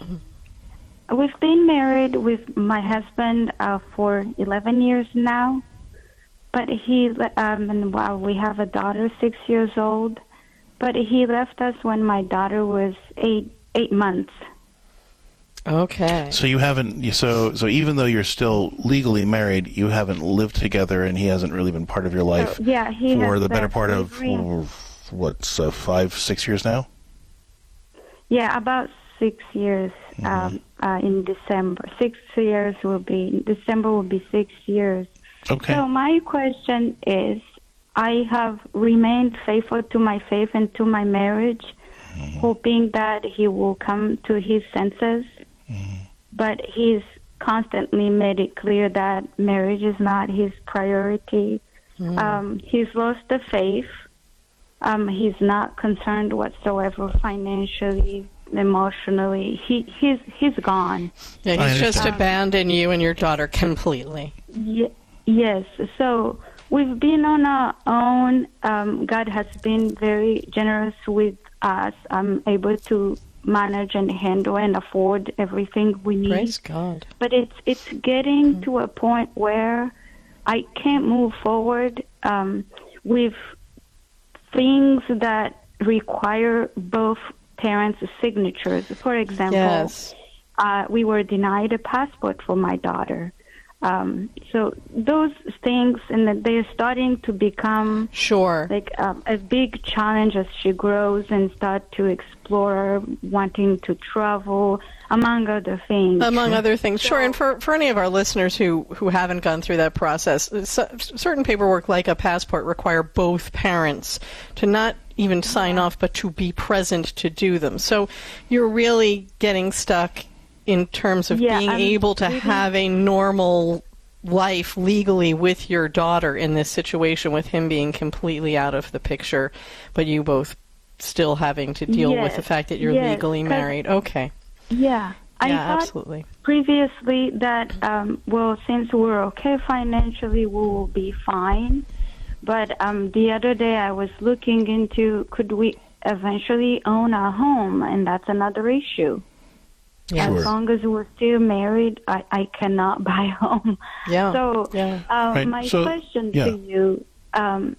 We've been married with my husband uh, for 11 years now, but he um, and well, we have a daughter, six years old, but he left us when my daughter was eight eight months. Okay. So you haven't. So so even though you're still legally married, you haven't lived together, and he hasn't really been part of your life. Uh, yeah, he for the better part of slavery. what, uh, five, six years now. Yeah, about six years. Um, uh, in December, six years will be December will be six years. Okay. So my question is, I have remained faithful to my faith and to my marriage, hoping that he will come to his senses. But he's constantly made it clear that marriage is not his priority. Um, he's lost the faith. Um, he's not concerned whatsoever financially, emotionally. He he's he's gone. Yeah, he's just abandoned you and your daughter completely. Ye- yes. So we've been on our own. Um, God has been very generous with us. I'm able to manage and handle and afford everything we need. Praise God. But it's it's getting to a point where I can't move forward um, with things that require both parents' signatures. For example, Yes. uh, we were denied a passport for my daughter. Um, so those things, and that they're starting to become sure like um, a big challenge as she grows and start to explore, wanting to travel, among other things. Among other things, sure. And for, for any of our listeners who, who haven't gone through that process, c- certain paperwork, like a passport, require both parents to not even sign off, but to be present to do them. So you're really getting stuck in terms of Yeah, being I'm able to really- have a normal life legally with your daughter in this situation with him being completely out of the picture but you both still having to deal with the fact that you're yes, legally married. Okay. Yeah. I yeah thought absolutely. previously that um, well since we're okay financially we will be fine. But um, the other day i was looking into could we eventually own a home and that's another issue Yeah. as long as we're still married i, I cannot buy a home Yeah, so yeah. uh, Right, my so- question yeah. to you um,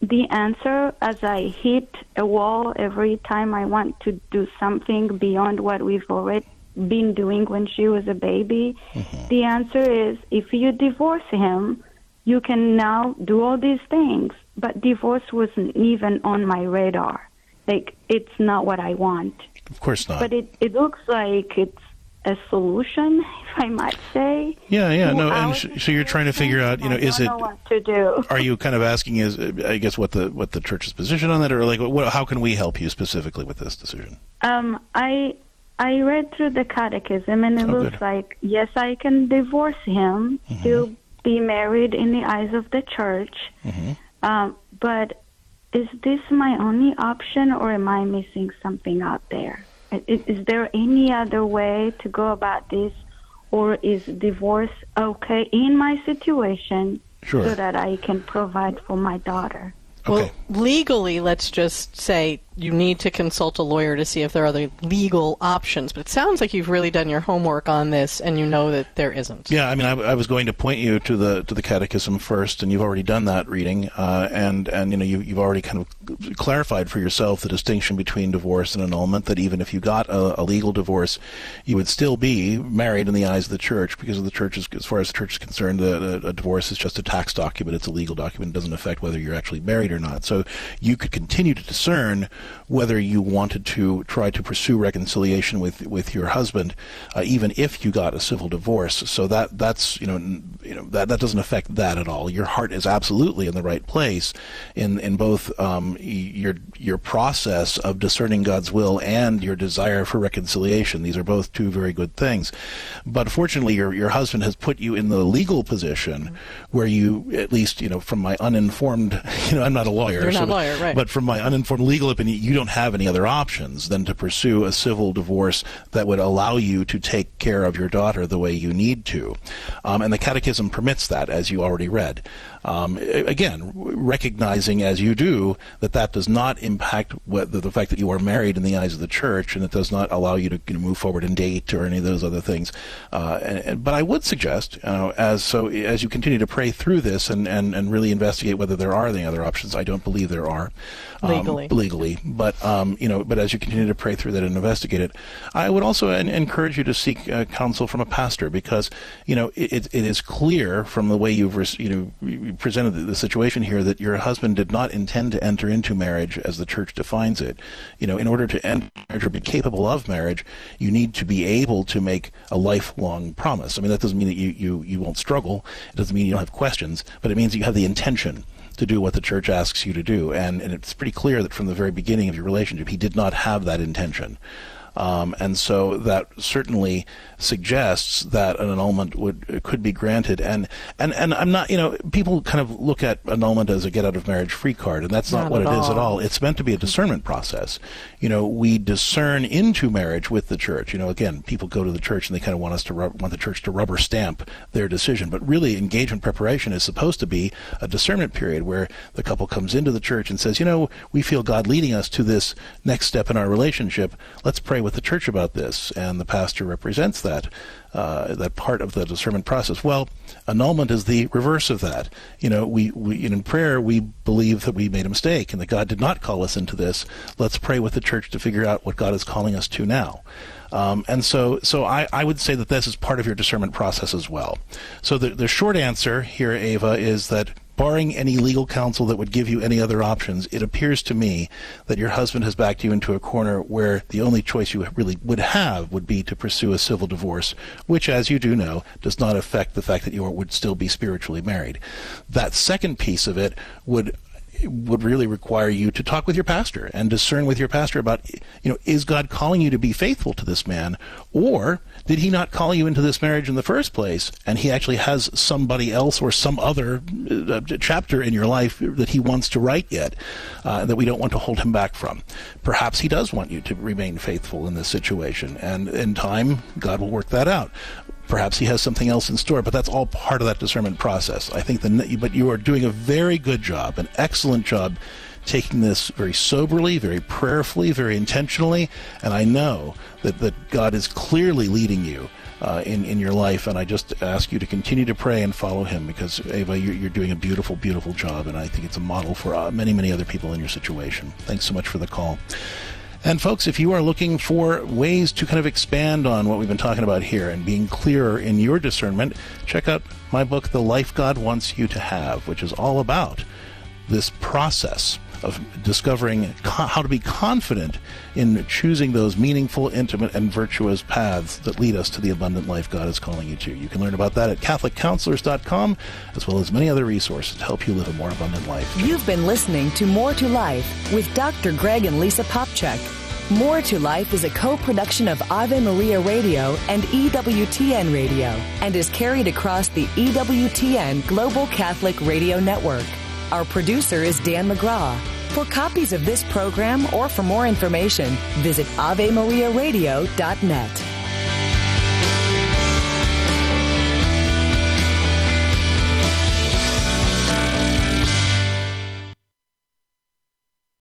the answer as I hit a wall every time I want to do something beyond what we've already been doing when she was a baby, Mm-hmm. the answer is if you divorce him, you can now do all these things. But divorce wasn't even on my radar. Like, it's not what I want. Of course not. But it, it looks like it's a solution, if I might say. yeah, yeah, no. And sh- so you're trying to figure out, you know, is it? know what to do. Are you kind of asking, is I guess what the what the church's position on that, or like, what, how can we help you specifically with this decision? Um, I I read through the catechism, and it Oh, looks good. like yes, I can divorce him, Mm-hmm. still be married in the eyes of the church. Mm-hmm. Um, but is this my only option, or am I missing something out there? Is, is there any other way to go about this, or is divorce okay in my situation Sure. so that I can provide for my daughter? Well, legally, let's just say you need to consult a lawyer to see if there are other legal options. But it sounds like you've really done your homework on this, and you know that there isn't. Yeah, I mean, I, I was going to point you to the to the Catechism first, and you've already done that reading, uh, and and you know you, you've already kind of clarified for yourself the distinction between divorce and annulment. That even if you got a, a legal divorce, you would still be married in the eyes of the church, because of the is, as far as the church is concerned, a, a divorce is just a tax document. It's a legal document. It doesn't affect whether you're actually married or not. So you could continue to discern whether you wanted to try to pursue reconciliation with with your husband, uh, even if you got a civil divorce. So that that's you know n- you know that that doesn't affect that at all. Your heart is absolutely in the right place in in both um, your your process of discerning God's will and your desire for reconciliation. These are both two very good things. But fortunately, your your husband has put you in the legal position where you, at least you know, from my uninformed, you know, I'm not a lawyer. You're not so- a lawyer, right. But from my uninformed legal opinion, you don't have any other options than to pursue a civil divorce that would allow you to take care of your daughter the way you need to. Um, and the Catechism permits that, as you already read. Um, again, recognizing as you do that that does not impact what, the, fact that you are married in the eyes of the church, and it does not allow you to you know, move forward and date or any of those other things. Uh, and, and- but I would suggest, uh, as so as you continue to pray through this and, and, and really investigate whether there are any other options. I don't believe there are um, Legally. legally, but um, you know, but as you continue to pray through that and investigate it, I would also en- encourage you to seek uh, counsel from a pastor because you know it, it is clear from the way you've res- you know presented the, situation here that your husband did not intend to enter into marriage as the church defines it. You know, in order to enter marriage or be capable of marriage, you need to be able to make a lifelong promise. I mean, that doesn't mean that you you you won't struggle. It doesn't mean you don't have questions, but it means you have the intention to do what the church asks you to do. And, and it's pretty clear that from the very beginning of your relationship, he did not have that intention. Um, and so that certainly suggests that an annulment would could be granted. And, and and I'm not, you know, people kind of look at annulment as a get out of marriage free card, and that's not, Not what at it is at all. all. It's meant to be a discernment process. You know, we discern into marriage with the church. You know, again, people go to the church and they kind of want us to rub, want the church to rubber stamp their decision, but really, engagement preparation is supposed to be a discernment period where the couple comes into the church and says, you know, we feel God leading us to this next step in our relationship. Let's pray with the church about this, and the pastor represents that uh, that part of the discernment process. Well, annulment is the reverse of that. You know, we, we in prayer we believe that we made a mistake and that God did not call us into this. Let's pray with the church to figure out what God is calling us to now. Um, and so, so I, I would say that this is part of your discernment process as well. So the, the short answer here, Ava, is that barring any legal counsel that would give you any other options, it appears to me that your husband has backed you into a corner where the only choice you really would have would be to pursue a civil divorce, which, as you do know, does not affect the fact that you would still be spiritually married. That second piece of it would would really require you to talk with your pastor and discern with your pastor about, you know, is God calling you to be faithful to this man, or did he not call you into this marriage in the first place, and he actually has somebody else or some other uh, chapter in your life that he wants to write yet, uh, that we don't want to hold him back from? Perhaps he does want you to remain faithful in this situation, and in time, God will work that out perhaps he has something else in store but that's all part of that discernment process i think the but you are doing a very good job an excellent job taking this very soberly very prayerfully very intentionally and i know that, that god is clearly leading you uh, in, in your life. And I just ask you to continue to pray and follow him because, Ava, you're, you're doing a beautiful, beautiful job. And I think it's a model for uh, many, many other people in your situation. Thanks so much for the call. And folks, if you are looking for ways to kind of expand on what we've been talking about here and being clearer in your discernment, check out my book, The Life God Wants You to Have, which is all about this process of discovering co- how to be confident in choosing those meaningful, intimate, and virtuous paths that lead us to the abundant life God is calling you to. You can learn about that at CatholicCounselors.com, as well as many other resources to help you live a more abundant life. You've been listening to More to Life with Dr. Greg and Lisa Popcak. More to Life is a co production of Ave Maria Radio and EWTN Radio and is carried across the EWTN Global Catholic Radio Network. Our producer is Dan McGraw. For copies of this program or for more information, visit AveMariaRadio.net.